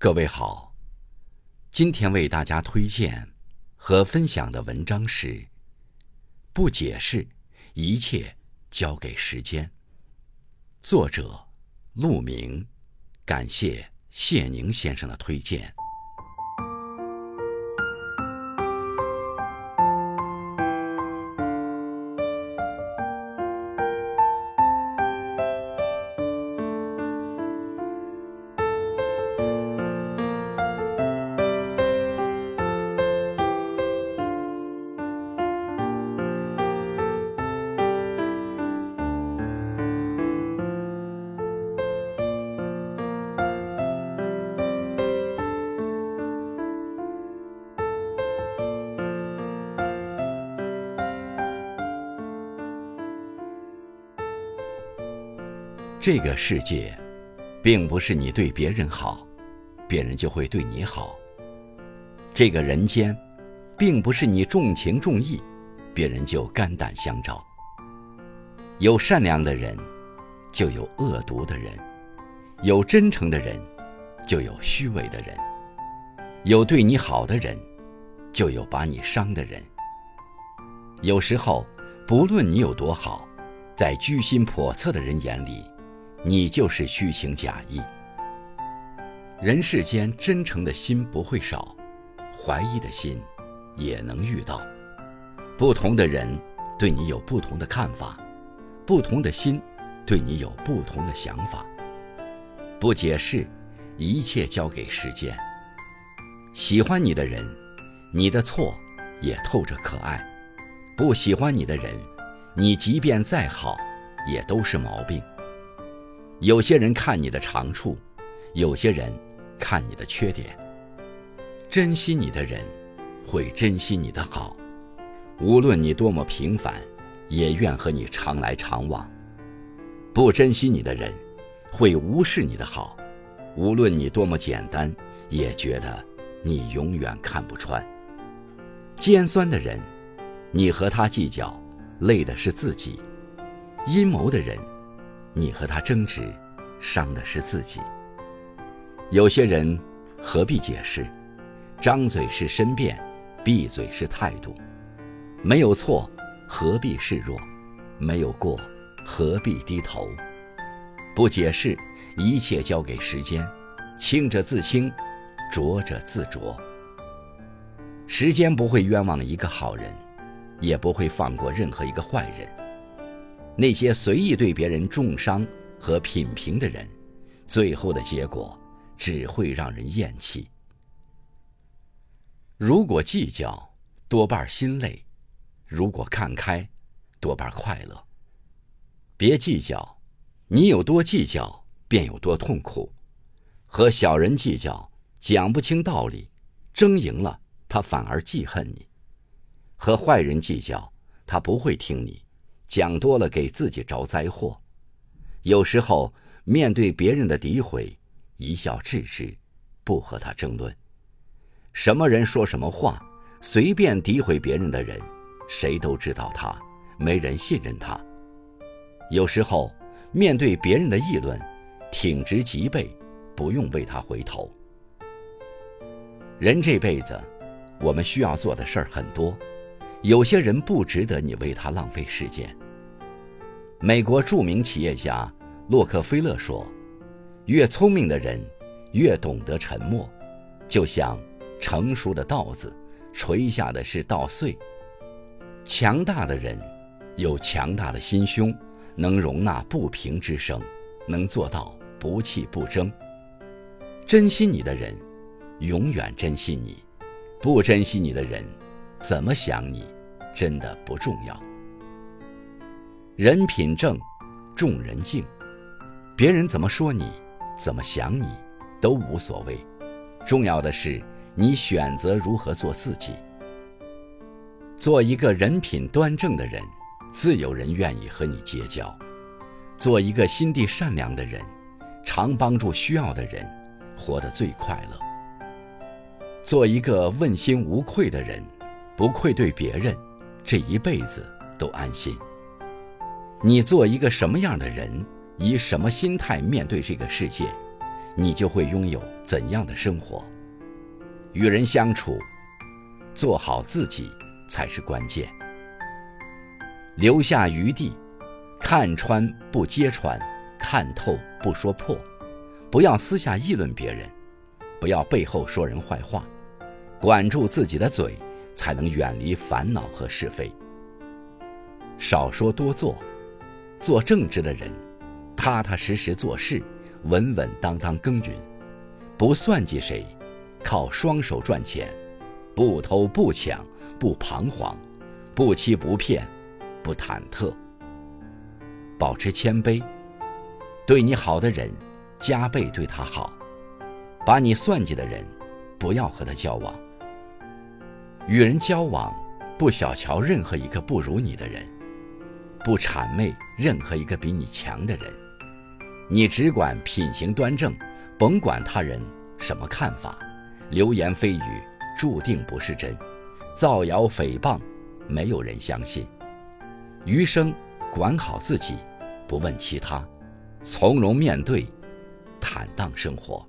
各位好，今天为大家推荐和分享的文章是《不解释，一切交给时间》。作者陆明，感谢谢宁先生的推荐。这个世界，并不是你对别人好，别人就会对你好。这个人间，并不是你重情重义，别人就肝胆相照。有善良的人，就有恶毒的人；有真诚的人，就有虚伪的人；有对你好的人，就有把你伤的人。有时候，不论你有多好，在居心叵测的人眼里，你就是虚情假意。人世间真诚的心不会少，怀疑的心也能遇到。不同的人对你有不同的看法，不同的心对你有不同的想法。不解释，一切交给时间。喜欢你的人，你的错也透着可爱；不喜欢你的人，你即便再好，也都是毛病。有些人看你的长处，有些人看你的缺点。珍惜你的人，会珍惜你的好，无论你多么平凡，也愿和你常来常往。不珍惜你的人，会无视你的好，无论你多么简单，也觉得你永远看不穿。尖酸的人，你和他计较，累的是自己；阴谋的人。你和他争执，伤的是自己。有些人何必解释？张嘴是申辩，闭嘴是态度。没有错，何必示弱？没有过，何必低头？不解释，一切交给时间。清者自清，浊者自浊。时间不会冤枉一个好人，也不会放过任何一个坏人。那些随意对别人重伤和品评的人，最后的结果只会让人厌弃。如果计较，多半心累；如果看开，多半快乐。别计较，你有多计较，便有多痛苦。和小人计较，讲不清道理，争赢了他反而记恨你；和坏人计较，他不会听你。讲多了给自己招灾祸，有时候面对别人的诋毁，一笑置之，不和他争论。什么人说什么话，随便诋毁别人的人，谁都知道他，没人信任他。有时候面对别人的议论，挺直脊背，不用为他回头。人这辈子，我们需要做的事儿很多。有些人不值得你为他浪费时间。美国著名企业家洛克菲勒说：“越聪明的人，越懂得沉默，就像成熟的稻子，垂下的是稻穗。强大的人，有强大的心胸，能容纳不平之声，能做到不弃不争。珍惜你的人，永远珍惜你；不珍惜你的人。”怎么想你，真的不重要。人品正，众人敬。别人怎么说你，怎么想你，都无所谓。重要的是你选择如何做自己。做一个人品端正的人，自有人愿意和你结交；做一个心地善良的人，常帮助需要的人，活得最快乐。做一个问心无愧的人。不愧对别人，这一辈子都安心。你做一个什么样的人，以什么心态面对这个世界，你就会拥有怎样的生活？与人相处，做好自己才是关键。留下余地，看穿不揭穿，看透不说破。不要私下议论别人，不要背后说人坏话，管住自己的嘴，才能远离烦恼和是非。少说多做，做正直的人，踏踏实实做事，稳稳当当耕耘，不算计谁，靠双手赚钱，不偷不抢不彷徨，不欺不骗不忐忑，保持谦卑，对你好的人。加倍对他好，把你算计的人，不要和他交往。与人交往，不小瞧任何一个不如你的人，不谄媚任何一个比你强的人。你只管品行端正，甭管他人什么看法，流言蜚语注定不是真，造谣诽谤没有人相信。余生管好自己，不问其他，从容面对。坦荡生活。